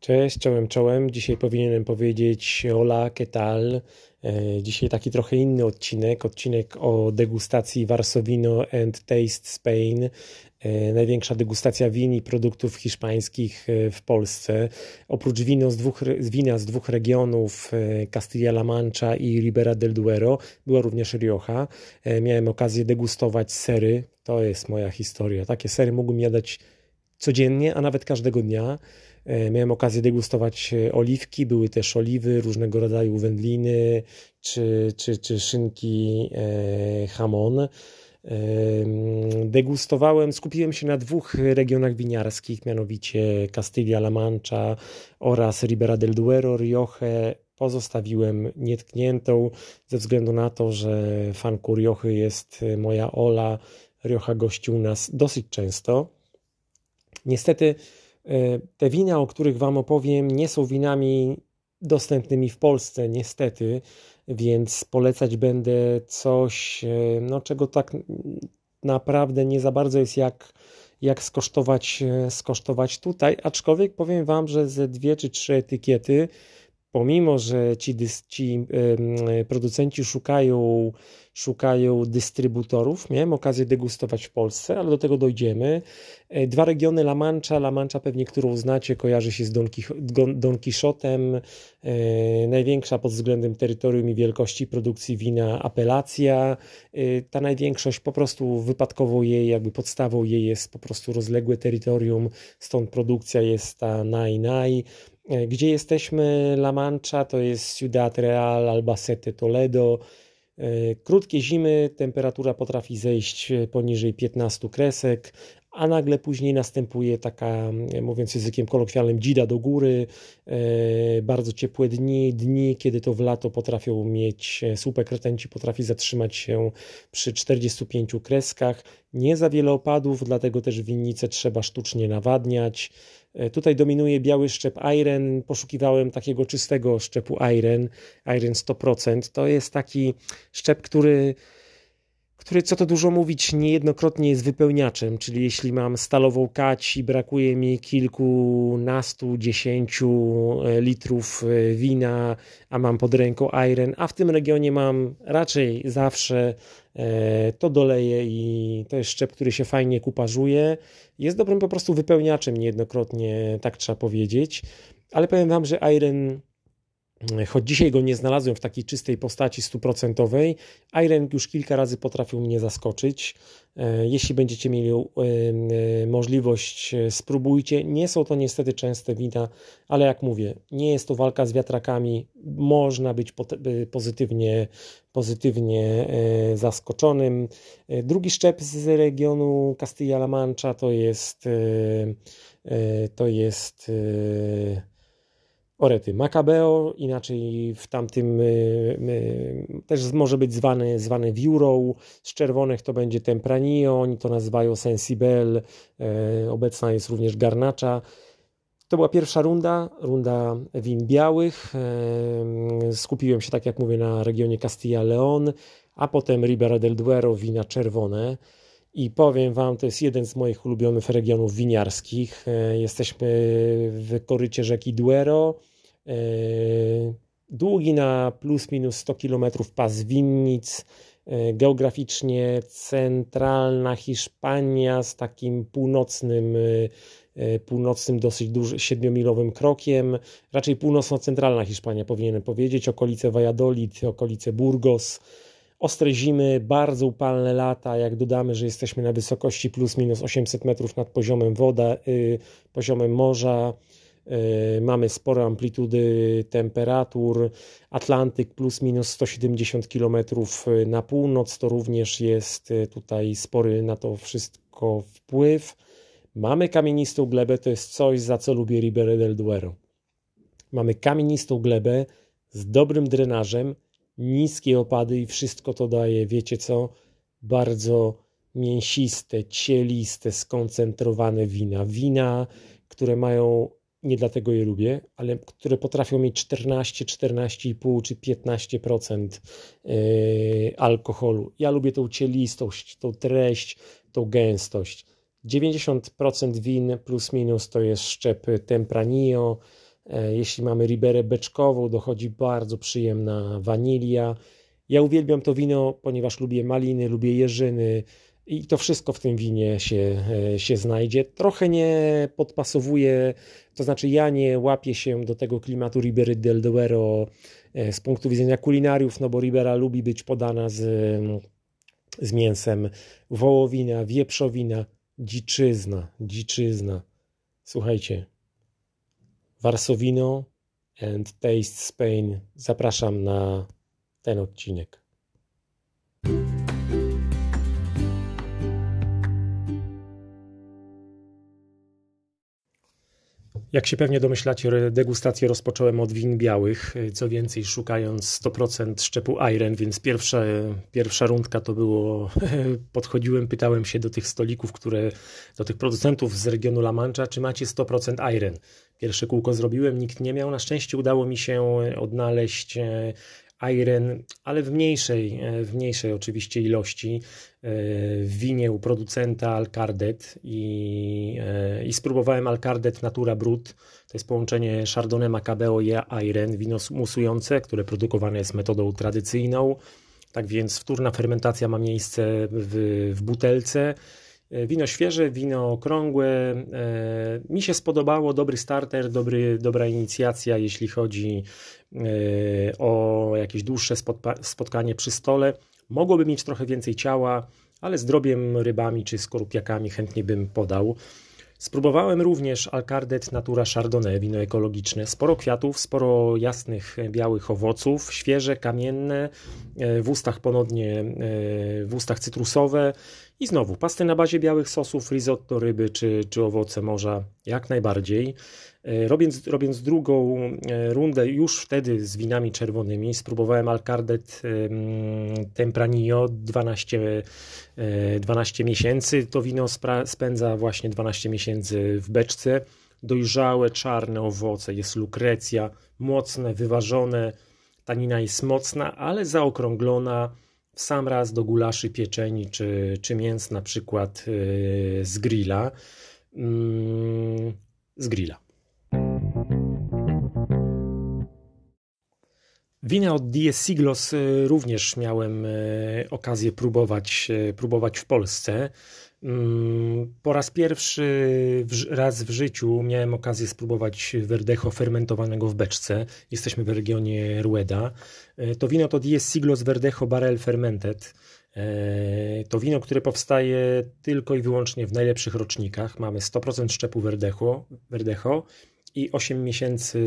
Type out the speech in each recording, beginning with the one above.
Cześć, czołem, czołem. Dzisiaj powinienem powiedzieć hola, ¿qué tal? E, dzisiaj taki trochę inny odcinek, odcinek o degustacji Varsovino and Taste Spain, e, największa degustacja win i produktów hiszpańskich e, w Polsce. Oprócz wino z dwóch, wina z dwóch regionów, Castilla-La Mancha i Ribera del Duero, była również Rioja. Miałem okazję degustować sery, to jest moja historia. Takie sery mógłbym jadać codziennie, a nawet każdego dnia. E, miałem okazję degustować e, oliwki, były też oliwy, różnego rodzaju wędliny czy, czy, czy szynki e, hamon. Degustowałem, skupiłem się na dwóch regionach winiarskich, mianowicie Castilla-La Mancha oraz Ribera del Duero, Rioche. Pozostawiłem nietkniętą ze względu na to, że fanku Riochy jest moja Ola. Riocha gości u nas dosyć często. Niestety E, te wina, o których Wam opowiem, nie są winami dostępnymi w Polsce, niestety, więc polecać będę coś, e, no, czego tak naprawdę nie za bardzo jest jak, jak skosztować, e, skosztować tutaj. Aczkolwiek powiem Wam, że ze dwie czy trzy etykiety pomimo, że ci, ci producenci szukają, szukają dystrybutorów, miałem okazję degustować w Polsce, ale do tego dojdziemy. E, dwa regiony La Mancha, La Mancha pewnie, którą znacie, kojarzy się z Don, Quixotem, e, największa pod względem terytorium i wielkości produkcji wina apelacja. E, ta największość po prostu wypadkową jej, jakby podstawą jej jest po prostu rozległe terytorium, stąd produkcja jest ta naj-naj. E, gdzie jesteśmy? La Mancha to jest Ciudad Real, Albacete, Toledo. E, krótkie zimy, temperatura potrafi zejść poniżej 15 kresek, a nagle później następuje taka, mówiąc językiem kolokwialnym, dzida do góry, e, bardzo ciepłe dni, dni, kiedy to w lato potrafią mieć, słupek rtęci potrafi zatrzymać się przy 45 kreskach, nie za wiele opadów, dlatego też winnice trzeba sztucznie nawadniać, E, tutaj dominuje biały szczep Iron. Poszukiwałem takiego czystego szczepu Iron, Iron 100%. To jest taki szczep, który który, co to dużo mówić, niejednokrotnie jest wypełniaczem, czyli jeśli mam stalową kać i brakuje mi kilkunastu, dziesięciu e, litrów e, wina, a mam pod ręką iron, a w tym regionie mam raczej zawsze, e, to doleję i to jest szczep, który się fajnie kuparzuje. Jest dobrym po prostu wypełniaczem niejednokrotnie, tak trzeba powiedzieć, ale powiem Wam, że iron choć dzisiaj go nie znalazłem w takiej czystej postaci stuprocentowej, Iron już kilka razy potrafił mnie zaskoczyć. E, jeśli będziecie mieli e, e, możliwość, spróbujcie. Nie są to niestety częste wina, ale jak mówię, nie jest to walka z wiatrakami. Można być pozytywnie, pozytywnie zaskoczonym. Drugi szczep z regionu Castilla-La Mancha to jest to jest Orety Macabeo, inaczej w tamtym y, y, też może być zwany, zwany wiurą, z czerwonych to będzie Tempranillo, oni to nazywają Sensibel, y, obecna jest również Garnacza. To była pierwsza runda, runda win białych. Skupiłem się, tak jak mówię, na regionie Castilla-Leon, a potem Ribera del Duero, wina czerwone. I powiem Wam, to jest jeden z moich ulubionych regionów winiarskich. Jesteśmy w korycie rzeki Duero E, długi na plus minus 100 km pas winnic, e, geograficznie centralna Hiszpania z takim północnym, e, północnym dosyć dużym, siedmiomilowym krokiem, raczej północno-centralna Hiszpania powinienem powiedzieć, okolice Valladolid, okolice Burgos, ostre zimy, bardzo upalne lata, jak dodamy, że jesteśmy na wysokości plus minus 800 metrów nad poziomem woda, y, poziomem morza, E, mamy spore amplitudy temperatur. Atlantyk plus minus 170 km na północ to również jest e, tutaj spory na to wszystko wpływ. Mamy kamienistą glebę, to jest coś, za co lubię Ribera del Duero. Mamy kamienistą glebę z dobrym drenażem, niskie opady i wszystko to daje, wiecie co, bardzo mięsiste, cieliste, skoncentrowane wina. Wina, które mają nie dlatego je lubię, ale które potrafią mieć 14, 14,5 czy 15% e, alkoholu. Ja lubię tą cielistość, tą treść, tą gęstość. 90% win plus minus to jest szczep Tempranillo, E, jeśli mamy Riberę beczkową, dochodzi bardzo przyjemna wanilia. Ja uwielbiam to wino, ponieważ lubię maliny, lubię jeżyny i to wszystko w tym winie się, e, się znajdzie. Trochę nie podpasowuje, to znaczy ja nie łapię się do tego klimatu Ribery del Duero e, z punktu widzenia kulinariów, no bo Ribera lubi być podana z, z mięsem wołowina, wieprzowina, dziczyzna, dziczyzna. Słuchajcie, Varsovino and Taste Spain. Zapraszam na ten odcinek. Jak się pewnie domyślacie, degustację rozpocząłem od win białych, co więcej szukając 100% szczepu Iron, więc pierwsza, pierwsza rundka to było, podchodziłem, pytałem się do tych stolików, które, do tych producentów z regionu La Mancha, czy macie 100% Iron. Pierwsze kółko zrobiłem, nikt nie miał, na szczęście udało mi się odnaleźć e, Iron, ale w mniejszej, e, w mniejszej oczywiście ilości e, w winie u producenta Alcardet i, e, i spróbowałem Alcardet Natura Brut. To jest połączenie Chardonnay Macabeo i Iron, wino musujące, które produkowane jest metodą tradycyjną. Tak więc wtórna fermentacja ma miejsce w, w butelce. Wino świeże, wino okrągłe. Mi się spodobało, dobry starter, dobry, dobra inicjacja, jeśli chodzi E, o jakieś dłuższe spotkanie przy stole. Mogłoby mieć trochę więcej ciała, ale z drobiem rybami czy skorupiakami chętnie bym podał. Spróbowałem również Alcardet Natura Chardonnay, wino ekologiczne. Sporo kwiatów, sporo jasnych, białych owoców, świeże, kamienne, e, w ustach ponownie, e, w ustach cytrusowe i znowu pasty na bazie białych sosów, risotto, ryby czy, czy owoce morza, jak najbardziej. E, robiąc, robiąc drugą e, rundę już wtedy z winami czerwonymi, spróbowałem Alcardet Tempranillo 12, 12 miesięcy. To wino spędza właśnie 12 miesięcy w beczce. Dojrzałe, czarne owoce, jest lukrecja, mocne, wyważone. Tanina jest mocna, ale zaokrąglona w sam raz do gulaszy pieczeni czy, czy mięs na przykład e, z grilla. Mm, z grilla. Wina od Dies Siglos y, również miałem y, okazję próbować, y, próbować w Polsce. Mm, po raz pierwszy raz w życiu miałem okazję spróbować Verdecho fermentowanego w beczce. Jesteśmy w regionie Rueda. To wino to Dies Siglos Verdecho Barrel Fermented. To wino, które powstaje tylko i wyłącznie w najlepszych rocznikach. Mamy 100% szczepu Verdecho, Verdecho i 8 miesięcy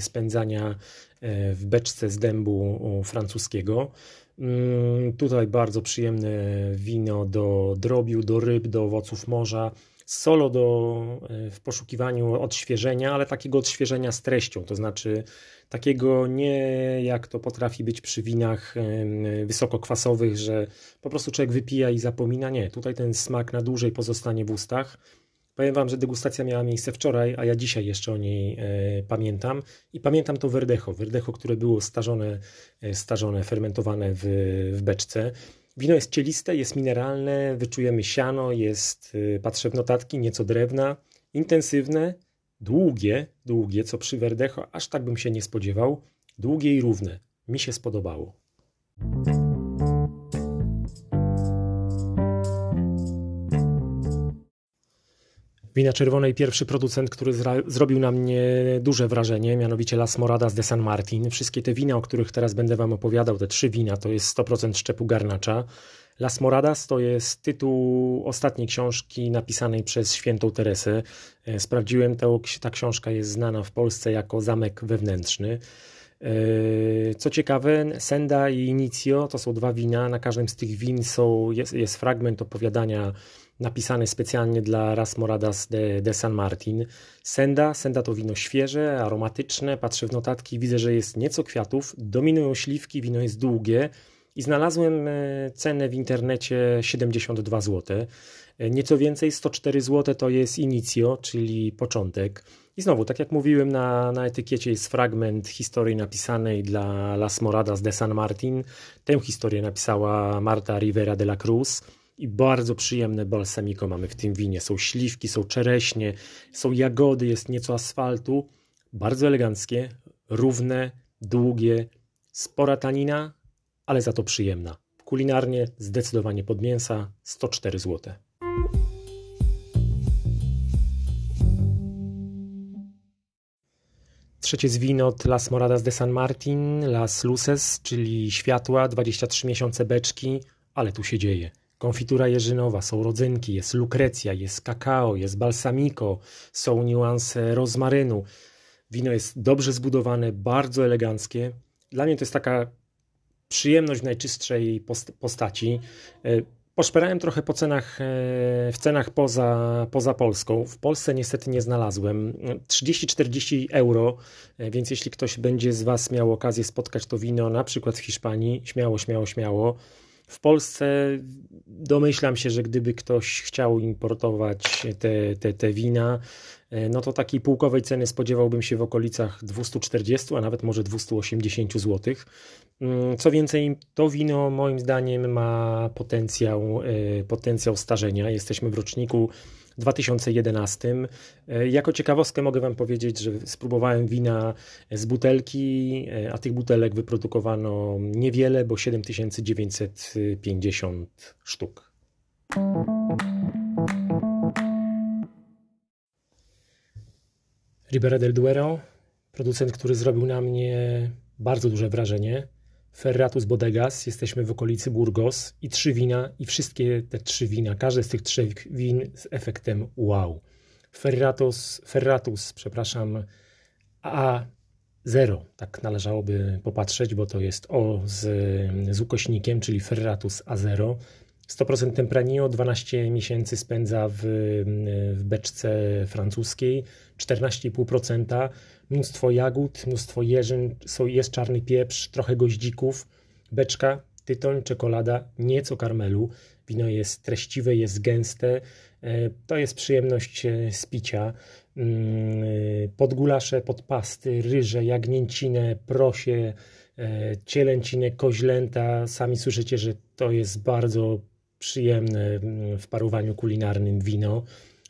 spędzania e, w beczce z dębu francuskiego. Mm, tutaj bardzo przyjemne wino do drobiu, do ryb, do owoców morza. Solo do, e, w poszukiwaniu odświeżenia, ale takiego odświeżenia z treścią, to znaczy takiego nie jak to potrafi być przy winach wysokokwasowych, że po prostu człowiek wypija i zapomina. Nie, tutaj ten smak na dłużej pozostanie w ustach Powiem Wam, że degustacja miała miejsce wczoraj, a ja dzisiaj jeszcze o niej e, pamiętam. I pamiętam to Verdecho. Verdecho, które było starzone, e, starzone fermentowane w, w beczce. Wino jest cieliste, jest mineralne, wyczujemy siano, jest, e, patrzę w notatki, nieco drewna, intensywne, długie, długie, co przy Verdecho aż tak bym się nie spodziewał, długie i równe. Mi się spodobało. Wina czerwonej pierwszy producent, który zrobił na mnie duże wrażenie, mianowicie Las Moradas de San Martin. Wszystkie te wina, o których teraz będę Wam opowiadał, te trzy wina, to jest 100% szczepu garnacza. Las Moradas to jest tytuł ostatniej książki napisanej przez świętą Teresę. E, sprawdziłem, to, ta książka jest znana w Polsce jako Zamek Wewnętrzny. E, co ciekawe, Senda i Inicio to są dwa wina. Na każdym z tych win są, jest, jest fragment opowiadania napisany specjalnie dla Ras Moradas de, de San Martin. Senda, senda to wino świeże, aromatyczne. Patrzę w notatki, widzę, że jest nieco kwiatów. Dominują śliwki, wino jest długie i znalazłem e, cenę w internecie 72 zł. E, nieco więcej, 104 zł to jest inicio, czyli początek. I znowu, tak jak mówiłem, na, na etykiecie jest fragment historii napisanej dla Las Moradas de San Martin. Tę historię napisała Marta Rivera de la Cruz i bardzo przyjemne balsamico mamy w tym winie. Są śliwki, są czereśnie, są jagody, jest nieco asfaltu, Bardzo eleganckie, równe, długie, spora tanina, ale za to przyjemna. Kulinarnie zdecydowanie pod mięsa 104 zł. Trzecie z win od Las Moradas de San Martin, Las Luces, czyli światła, 23 miesiące beczki, ale tu się dzieje. Konfitura jeżynowa, są rodzynki, jest lukrecja, jest kakao, jest balsamico, są niuanse rozmarynu. Wino jest dobrze zbudowane, bardzo eleganckie. Dla mnie to jest taka przyjemność w najczystszej postaci. E, poszperałem trochę po cenach, e, w cenach poza, poza Polską. W Polsce niestety nie znalazłem. 30-40 euro, e, więc jeśli ktoś będzie z Was miał okazję spotkać to wino, na przykład w Hiszpanii, śmiało, śmiało, śmiało. W Polsce domyślam się, że gdyby ktoś chciał importować te, te, te wina, e, no to takiej półkowej ceny spodziewałbym się w okolicach 240, a nawet może 280 zł. Mm, co więcej, to wino moim zdaniem ma potencjał, e, potencjał starzenia. Jesteśmy w roczniku 2011. E, jako ciekawostkę mogę Wam powiedzieć, że spróbowałem wina z butelki, e, a tych butelek wyprodukowano niewiele, bo 7950 sztuk. Ribera del Duero, producent, który zrobił na mnie bardzo duże wrażenie. Ferratus Bodegas, jesteśmy w okolicy Burgos i trzy wina i wszystkie te trzy wina, każde z tych trzech win z efektem wow. Ferratus, Ferratus przepraszam, A0, tak należałoby popatrzeć, bo to jest O z, z ukośnikiem, czyli Ferratus A0. 100% Tempranillo, 12 miesięcy spędza w, w beczce francuskiej, 14,5%, mnóstwo jagód, mnóstwo jeżyn, jest czarny pieprz, trochę goździków, beczka, tytoń, czekolada, nieco karmelu. Wino jest treściwe, jest gęste, e, to jest przyjemność e, z picia. Mm, e, podgulasze, podpasty, ryże, jagnięcinę, prosie, cielęcinę, koźlęta. Sami słyszycie, że to jest bardzo przyjemne mm, w parowaniu kulinarnym wino.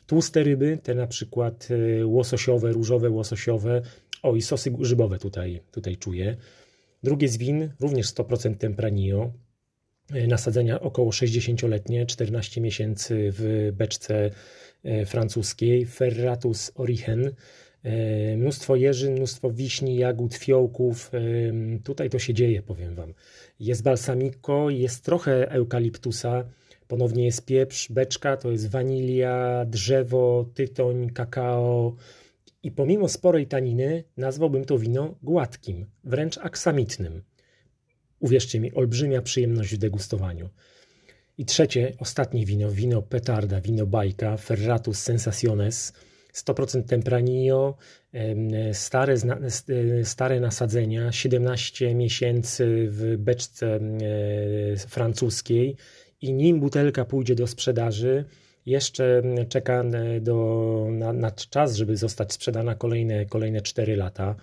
Tłuste ryby, te na przykład y, łososiowe, różowe łososiowe, o i sosy grzybowe tutaj, tutaj czuję. Drugie z win, również 100% Tempranillo, y, nasadzenia około 60-letnie, 14 miesięcy w beczce y, francuskiej, Ferratus Origen, mnóstwo jeżyn, mnóstwo wiśni, jagód, fiołków, tutaj to się dzieje, powiem Wam. Jest balsamico, jest trochę eukaliptusa, Ponownie jest pieprz, beczka, to jest wanilia, drzewo, tytoń, kakao. I pomimo sporej taniny nazwałbym to wino gładkim, wręcz aksamitnym. Uwierzcie mi, olbrzymia przyjemność w degustowaniu. I trzecie, ostatnie wino, wino petarda, wino bajka, Ferratus Sensaciones, 100% Tempranillo, stare, stare nasadzenia, 17 miesięcy w beczce francuskiej i nim butelka pójdzie do sprzedaży, jeszcze czeka do, na, na, czas, żeby zostać sprzedana kolejne, kolejne 4 lata.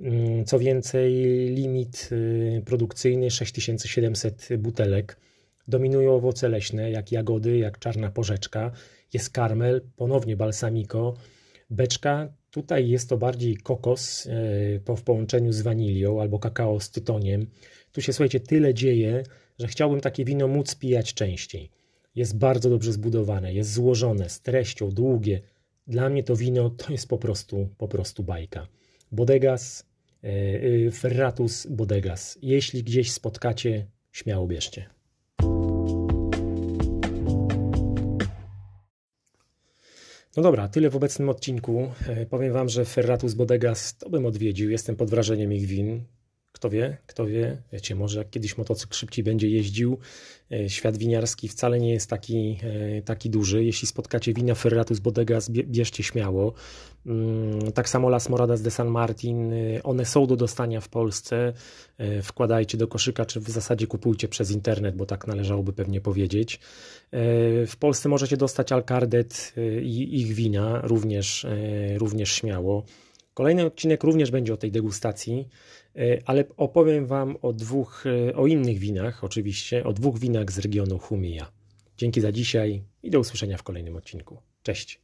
Mm, co więcej, limit y, produkcyjny 6700 butelek. Dominują owoce leśne, jak jagody, jak czarna porzeczka. Jest karmel, ponownie balsamico. Beczka, tutaj jest to bardziej kokos y, po, w połączeniu z wanilią albo kakao z tytoniem. Tu się, słuchajcie, tyle dzieje, że chciałbym takie wino móc pijać częściej. Jest bardzo dobrze zbudowane, jest złożone, z treścią, długie. Dla mnie to wino to jest po prostu, po prostu bajka. Bodegas, yy, Ferratus Bodegas. Jeśli gdzieś spotkacie, śmiało bierzcie. No dobra, tyle w obecnym odcinku. E, powiem Wam, że Ferratus Bodegas to bym odwiedził. Jestem pod wrażeniem ich win. Kto wie, kto wie, wiecie, może jak kiedyś motocykl szybciej będzie jeździł. E, świat winiarski wcale nie jest taki, e, taki duży. Jeśli spotkacie wina Ferratus Bodegas, bierzcie śmiało. Mm, tak samo Las Moradas de San Martin, e, one są do dostania w Polsce. Wkładajcie do koszyka, czy w zasadzie kupujcie przez internet, bo tak należałoby pewnie powiedzieć. W Polsce możecie dostać Alcardet i ich wina również, również śmiało. Kolejny odcinek również będzie o tej degustacji. E, ale opowiem Wam o dwóch, e, o innych winach, oczywiście, o dwóch winach z regionu Humija. Dzięki za dzisiaj i do usłyszenia w kolejnym odcinku. Cześć.